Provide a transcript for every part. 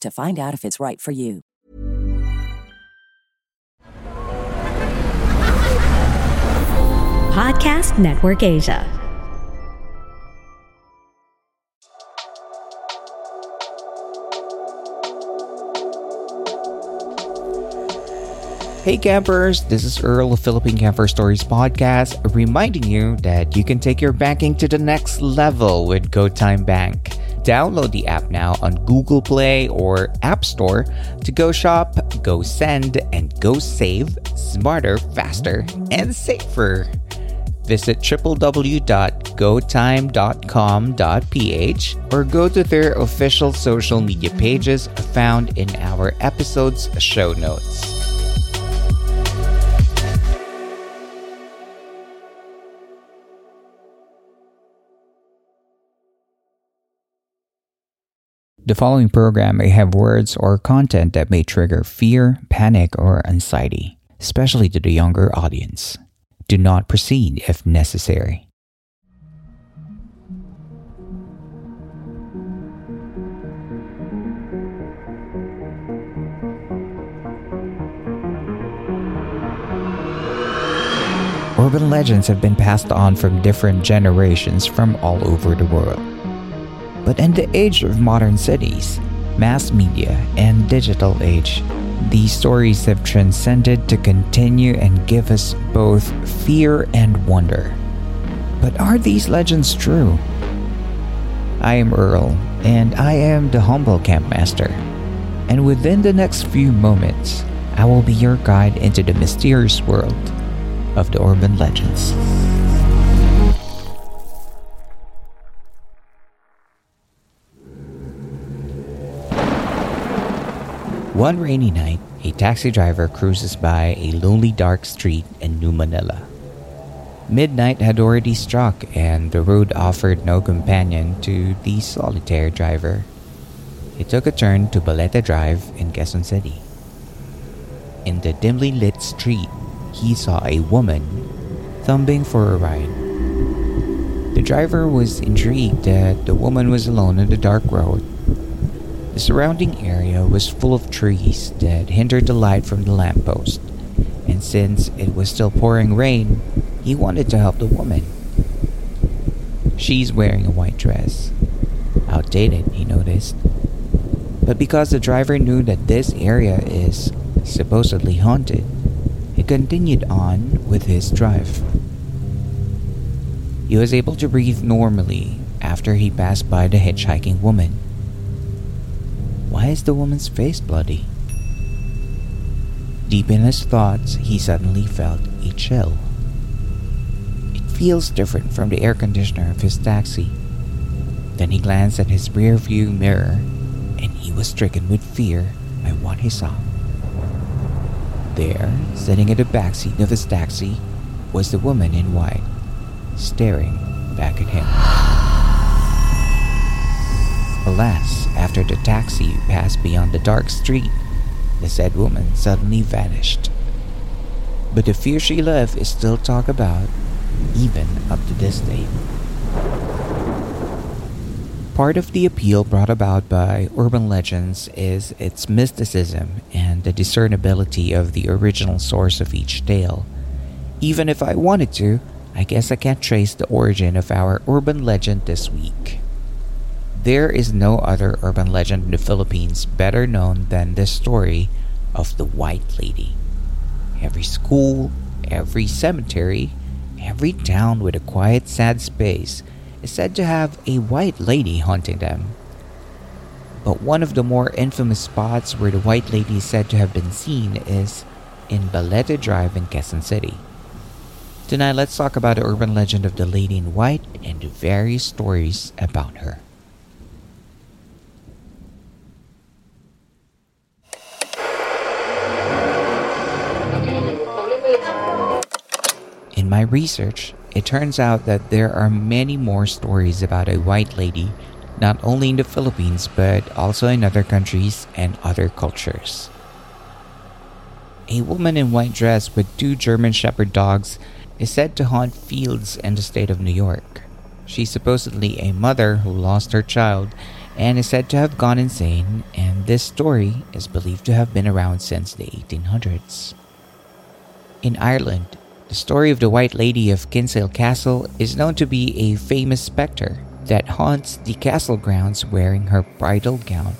to find out if it's right for you. Podcast Network Asia. Hey campers, this is Earl of Philippine Campfire Stories podcast, reminding you that you can take your banking to the next level with GoTyme Bank. Download the app now on Google Play or App Store to go shop, go send, and go save smarter, faster, and safer. Visit www.gotyme.com.ph or go to their official social media pages found in our episode's show notes. The following program may have words or content that may trigger fear, panic, or anxiety, especially to the younger audience. Do not proceed if necessary. Urban legends have been passed on from different generations from all over the world. But in the age of modern cities, mass media, and digital age, these stories have transcended to continue and give us both fear and wonder. But are these legends true? I am Earl, and I am the humble campmaster. And within the next few moments, I will be your guide into the mysterious world of the urban legends. One rainy night, a taxi driver cruises by a lonely dark street in New Manila. Midnight had already struck, and the road offered no companion to the solitary driver. He took a turn to Balete Drive in Quezon City. In the dimly lit street, he saw a woman thumbing for a ride. The driver was intrigued that the woman was alone on the dark road. The surrounding area was full of trees that hindered the light from the lamppost, and since it was still pouring rain, he wanted to help the woman. She's wearing a white dress. Outdated, he noticed. But because the driver knew that this area is supposedly haunted, he continued on with his drive. He was able to breathe normally after he passed by the hitchhiking woman. Why is the woman's face bloody? Deep in his thoughts, he suddenly felt a chill. It feels different from the air conditioner of his taxi. Then he glanced at his rear view mirror and he was stricken with fear by what he saw. There, sitting in the backseat of his taxi, was the woman in white, staring back at him. Alas, after the taxi passed beyond the dark street, the said woman suddenly vanished. But the fear she left is still talked about, even up to this day. Part of the appeal brought about by urban legends is its mysticism and the discernibility of the original source of each tale. Even if I wanted to, I guess I can't trace the origin of our urban legend this week. There is no other urban legend in the Philippines better known than this story of the White Lady. Every school, every cemetery, every town with a quiet, sad space is said to have a white lady haunting them. But one of the more infamous spots where the White Lady is said to have been seen is in Balete Drive in Quezon City. Tonight, let's talk about the urban legend of the Lady in White and the various stories about her. In my research, it turns out that there are many more stories about a white lady, not only in the Philippines but also in other countries and other cultures. A woman in white dress with two German Shepherd dogs is said to haunt fields in the state of New York. She's supposedly a mother who lost her child and is said to have gone insane, and this story is believed to have been around since the 1800s. In Ireland, the story of the White Lady of Kinsale Castle is known to be a famous specter that haunts the castle grounds wearing her bridal gown.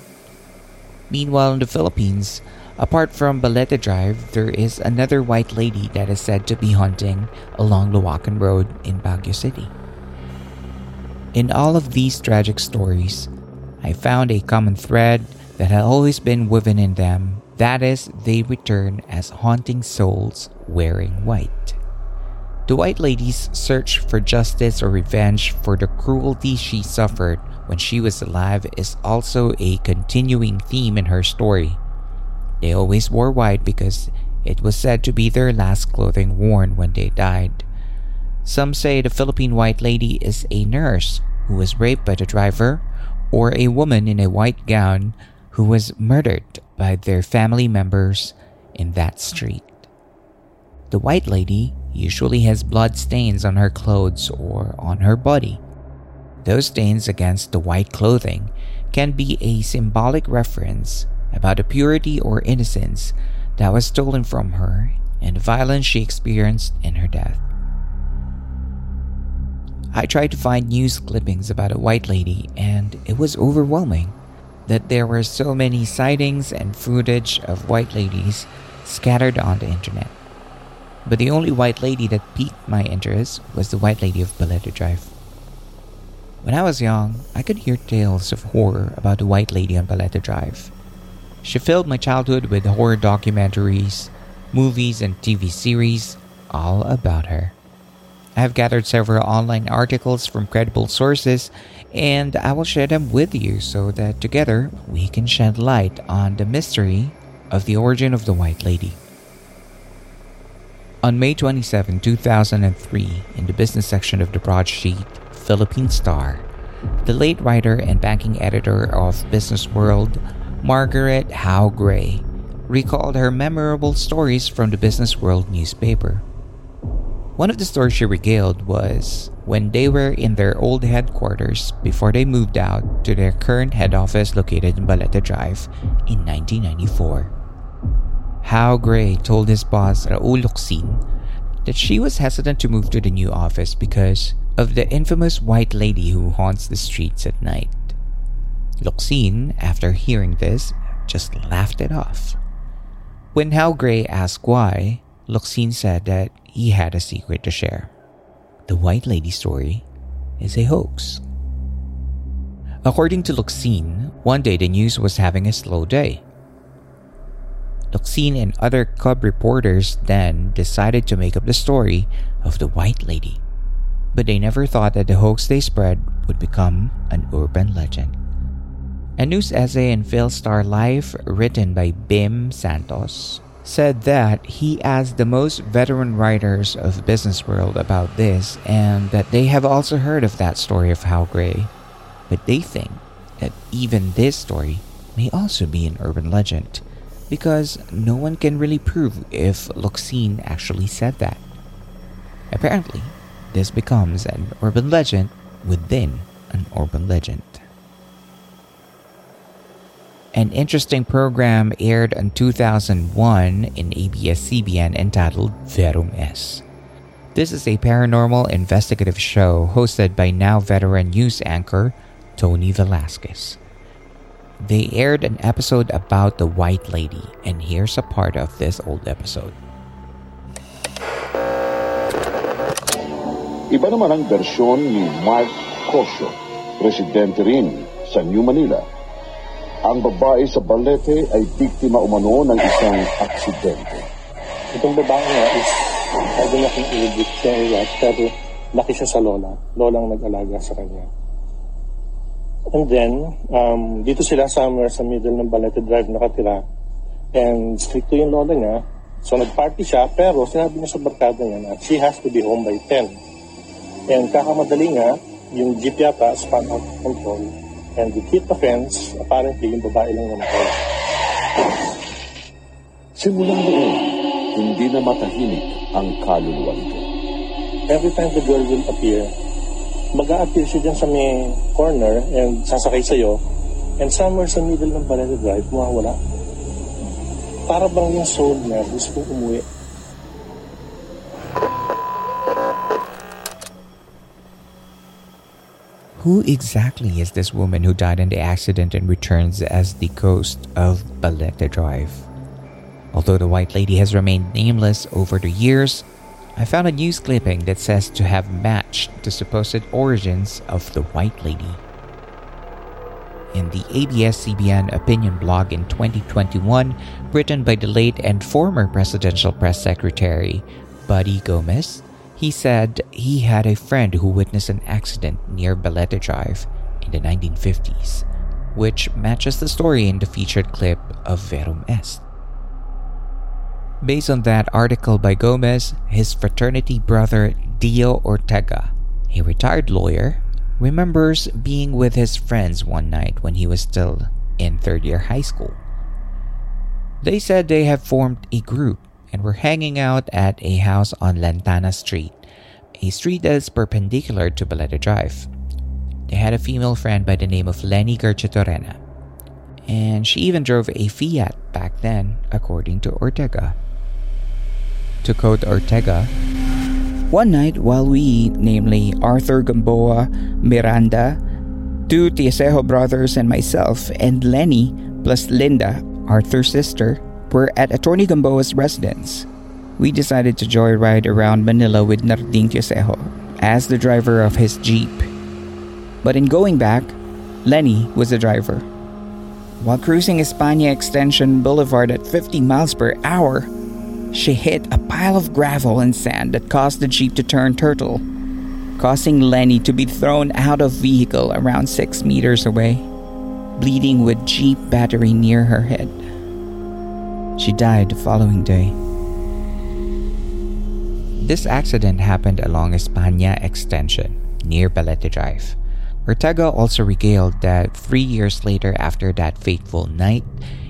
Meanwhile, in the Philippines, apart from Balete Drive, there is another White Lady that is said to be haunting along Loakan Road in Baguio City. In all of these tragic stories, I found a common thread that had always been woven in them. That is, they return as haunting souls wearing white. The White Lady's search for justice or revenge for the cruelty she suffered when she was alive is also a continuing theme in her story. They always wore white because it was said to be their last clothing worn when they died. Some say the Philippine White Lady is a nurse who was raped by the driver, or a woman in a white gown who was murdered by their family members in that street. The White Lady usually has blood stains on her clothes or on her body. Those stains against the white clothing can be a symbolic reference about the purity or innocence that was stolen from her and the violence she experienced in her death. I tried to find news clippings about a white lady, and it was overwhelming that there were so many sightings and footage of white ladies scattered on the internet. But the only white lady that piqued my interest was the White Lady of Balete Drive. When I was young, I could hear tales of horror about the White Lady on Balete Drive. She filled my childhood with horror documentaries, movies, and TV series all about her. I have gathered several online articles from credible sources, and I will share them with you so that together we can shed light on the mystery of the origin of the White Lady. On May 27, 2003, in the business section of the broadsheet Philippine Star, the late writer and banking editor of Business World, Margaret Howe Gray, recalled her memorable stories from the Business World newspaper. One of the stories she regaled was when they were in their old headquarters before they moved out to their current head office located in Balete Drive in 1994. Howe Gray told his boss Raul Locsin that she was hesitant to move to the new office because of the infamous white lady who haunts the streets at night. Locsin, after hearing this, just laughed it off. When Howe Gray asked why, Locsin said that he had a secret to share. The white lady story is a hoax. According to Locsin, one day the news was having a slow day. Locsin and other Cub reporters then decided to make up the story of the White Lady. But they never thought that the hoax they spread would become an urban legend. A news essay in Philstar Life written by Bim Santos said that he asked the most veteran writers of the Business World about this and that they have also heard of that story of Howe Gray, but they think that even this story may also be an urban legend because no one can really prove if Locsin actually said that. Apparently, this becomes an urban legend within an urban legend. An interesting program aired in 2001 in ABS-CBN entitled Verum Est. This is a paranormal investigative show hosted by now veteran news anchor Tony Velasquez. They aired an episode about the White Lady, and here's a part of this old episode. Iba naman ang bersyon ni Mark Cosio, presidente rin sa New Manila. Ang babae sa Balete ay biktima umano ng isang aksidente. Itong babae nga is sabi niya kung ilibit siya pero laki siya sa lola. Lolang nag-alaga sa kanya. And then, um, dito sila somewhere sa middle ng Balete Drive nakatira. And stricto yung lola niya. So nag-party siya, pero sinabi niya sa barkada niya na she has to be home by 10. And kakamadali nga, yung jeep yata span out of control. And the fence, apparently yung babae lang namatay. Simulang noon, hindi na matahimik ang kaluluwa nito. Every time the girl will appear, mag appear siya dyan sa may corner and sasakay sa'yo and somewhere sa middle ng Drive, mawawala. Para bang yung soul niya gusto umuwi. Who exactly is this woman who died in the accident and returns as the ghost of Balete Drive? Although the White Lady has remained nameless over the years, I found a news clipping that says to have matched the supposed origins of the White Lady. In the ABS-CBN opinion blog in 2021, written by the late and former presidential press secretary Buddy Gomez, he said he had a friend who witnessed an accident near Balete Drive in the 1950s, which matches the story in the featured clip of Verum Est. Based on that article by Gomez, his fraternity brother Dio Ortega, a retired lawyer, remembers being with his friends one night when he was still in third year high school. They said they have formed a group and were hanging out at a house on Lantana Street, a street that is perpendicular to Balete Drive. They had a female friend by the name of Lenny Garchitorena, and she even drove a Fiat back then, according to Ortega. To quote Ortega, one night while we, namely Arthur Gamboa, Miranda, two Tiesejo brothers, and myself, and Lenny, plus Linda, Arthur's sister, were at Attorney Gamboa's residence. We decided to joyride around Manila with Narding Tiesejo as the driver of his Jeep. But in going back, Lenny was the driver. While cruising España Extension Boulevard at 50 miles per hour, she hit a pile of gravel and sand that caused the Jeep to turn turtle, causing Lenny to be thrown out of vehicle around 6 meters away, bleeding with Jeep battery near her head. She died the following day. This accident happened along España Extension, near Balete Drive. Ortega also regaled that three years later, after that fateful night,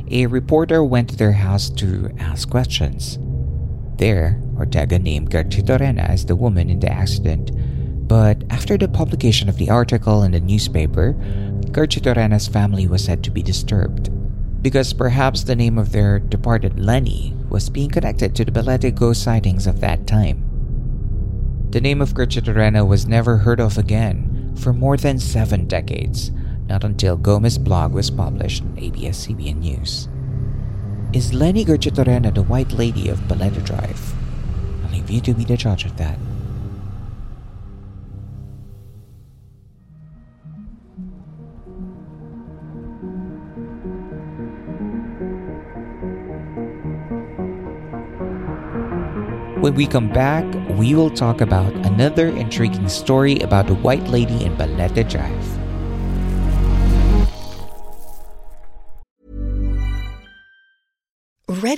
a reporter went to their house to ask questions. There, Ortega named Garchitorena as the woman in the accident, but after the publication of the article in the newspaper, Garchitorena's family was said to be disturbed because perhaps the name of their departed Lenny was being connected to the Balete ghost sightings of that time. The name of Garchitorena was never heard of again for more than seven decades, not until Gomez's blog was published in ABS-CBN News. Is Lenny Garchitorena the White Lady of Balete Drive? I'll leave you to be the judge of that. When we come back, we will talk about another intriguing story about the White Lady in Balete Drive.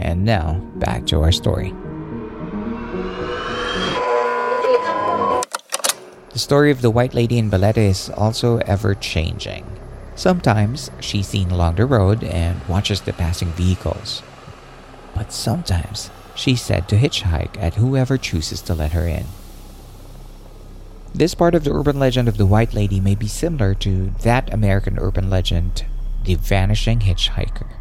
And now, back to our story. The story of the White Lady in Balete is also ever changing. Sometimes she's seen along the road and watches the passing vehicles. But sometimes she's said to hitchhike at whoever chooses to let her in. This part of the urban legend of the White Lady may be similar to that American urban legend, The Vanishing Hitchhiker.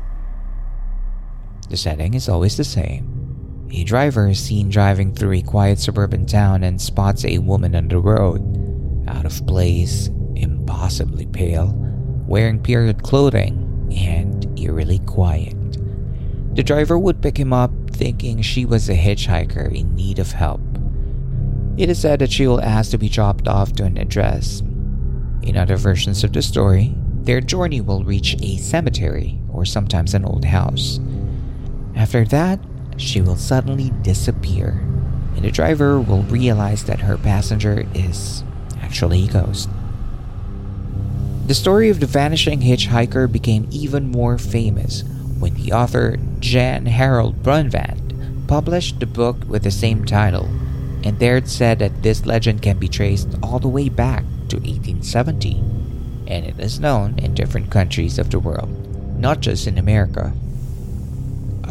The setting is always the same. A driver is seen driving through a quiet suburban town and spots a woman on the road, out of place, impossibly pale, wearing period clothing, and eerily quiet. The driver would pick him up thinking she was a hitchhiker in need of help. It is said that she will ask to be dropped off to an address. In other versions of the story, their journey will reach a cemetery or sometimes an old house. After that, she will suddenly disappear, and the driver will realize that her passenger is actually a ghost. The story of the vanishing hitchhiker became even more famous when the author Jan Harold Brunvand published the book with the same title, and there it said that this legend can be traced all the way back to 1870, and it is known in different countries of the world, not just in America.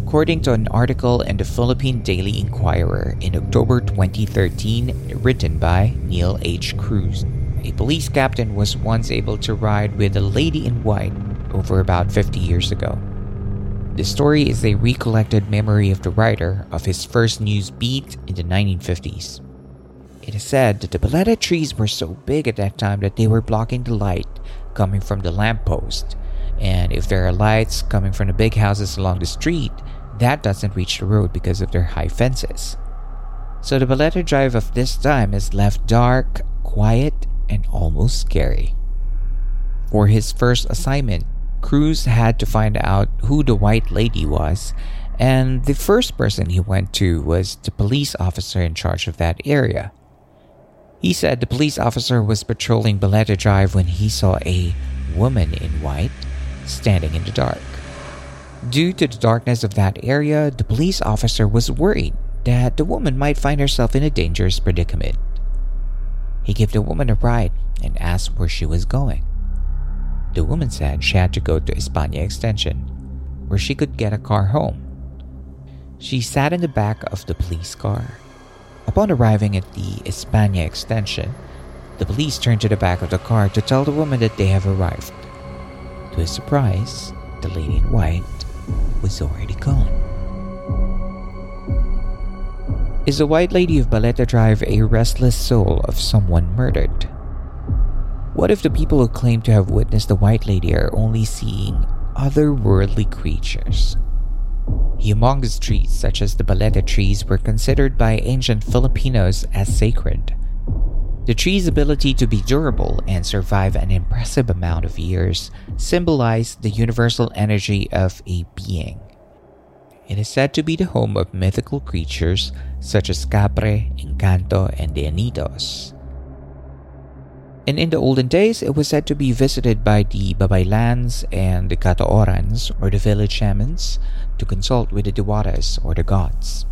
According to an article in the Philippine Daily Inquirer in October 2013, written by Neal H. Cruz, a police captain was once able to ride with a lady in white over about 50 years ago. The story is a recollected memory of the writer of his first news beat in the 1950s. It is said that the balete trees were so big at that time that they were blocking the light coming from the lamppost. And if there are lights coming from the big houses along the street, that doesn't reach the road because of their high fences. So the Balete Drive of this time is left dark, quiet, and almost scary. For his first assignment, Cruz had to find out who the White Lady was, and the first person he went to was the police officer in charge of that area. He said the police officer was patrolling Balete Drive when he saw a woman in white standing in the dark. Due to the darkness of that area, the police officer was worried that the woman might find herself in a dangerous predicament. He gave the woman a ride and asked where she was going. The woman said she had to go to España Extension, where she could get a car home. She sat in the back of the police car. Upon arriving at the España Extension, the police turned to the back of the car to tell the woman that they have arrived. To his surprise, the lady in white was already gone. Is the White Lady of Balete Drive a restless soul of someone murdered? What if the people who claim to have witnessed the White Lady are only seeing otherworldly creatures? Humongous trees such as the balete trees were considered by ancient Filipinos as sacred. The tree's ability to be durable and survive an impressive amount of years symbolize the universal energy of a being. It is said to be the home of mythical creatures such as Kapre, Encanto, and the Anitos. And in the olden days, it was said to be visited by the Babaylans and the Katalonans, or the village shamans, to consult with the Diwatas, or the gods.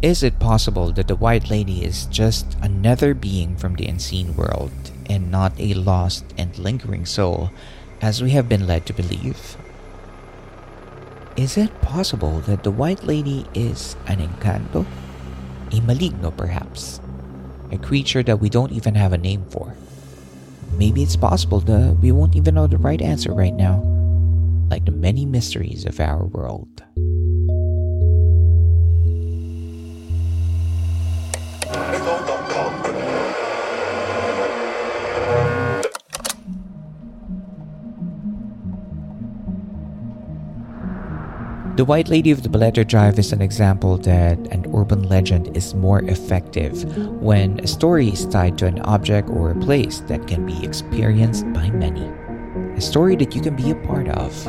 Is it possible that the White Lady is just another being from the unseen world and not a lost and lingering soul as we have been led to believe? Is it possible that the White Lady is an encanto? A maligno, perhaps? A creature that we don't even have a name for? Maybe it's possible that we won't even know the right answer right now, like the many mysteries of our world. The White Lady of the Balete Drive is an example that an urban legend is more effective when a story is tied to an object or a place that can be experienced by many. A story that you can be a part of.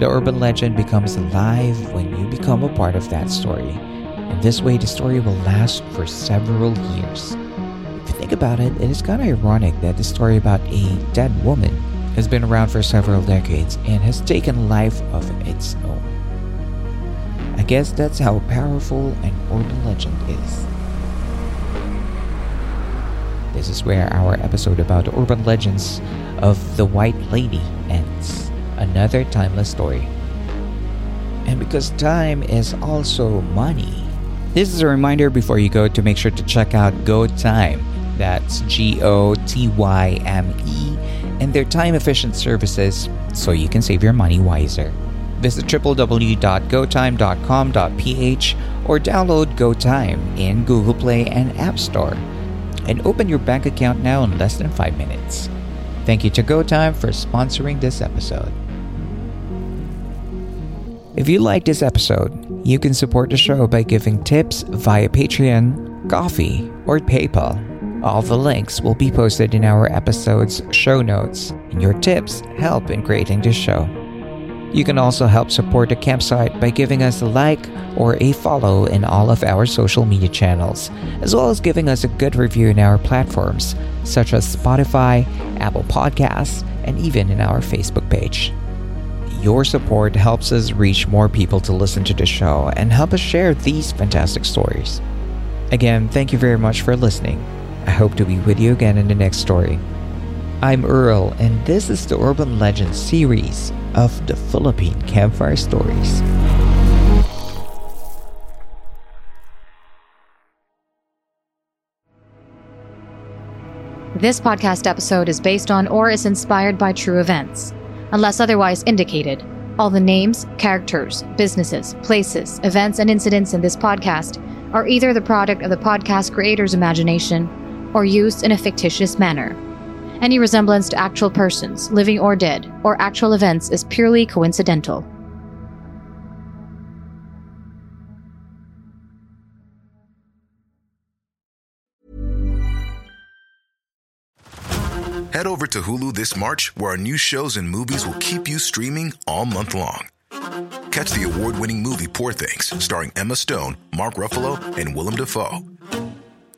The urban legend becomes alive when you become a part of that story. And this way, the story will last for several years. If you think about it, it is kind of ironic that the story about a dead woman has been around for several decades and has taken life of its own. I guess that's how powerful an urban legend is. This is where our episode about urban legends of the White Lady ends. Another timeless story. And because time is also money, this is a reminder before you go to make sure to check out GoTyme. That's G O T Y M E and their time efficient services so you can save your money wiser. Visit www.gotyme.com.ph or download GoTyme in Google Play and App Store and open your bank account now in less than 5 minutes. Thank you to GoTyme for sponsoring this episode. If you like this episode, you can support the show by giving tips via Patreon, Ko-fi, or PayPal. All the links will be posted in our episode's show notes, and your tips help in creating this show. You can also help support the campsite by giving us a like or a follow in all of our social media channels, as well as giving us a good review in our platforms, such as Spotify, Apple Podcasts, and even in our Facebook page. Your support helps us reach more people to listen to the show and help us share these fantastic stories. Again, thank you very much for listening. I hope to be with you again in the next story. I'm Earl, and this is the Urban Legends series of the Philippine Campfire Stories. This podcast episode is based on or is inspired by true events. Unless otherwise indicated, all the names, characters, businesses, places, events, and incidents in this podcast are either the product of the podcast creator's imagination or used in a fictitious manner. Any resemblance to actual persons, living or dead, or actual events is purely coincidental. Head over to Hulu this March, where our new shows and movies will keep you streaming all month long. Catch the award winning movie Poor Things, starring Emma Stone, Mark Ruffalo, and Willem Dafoe.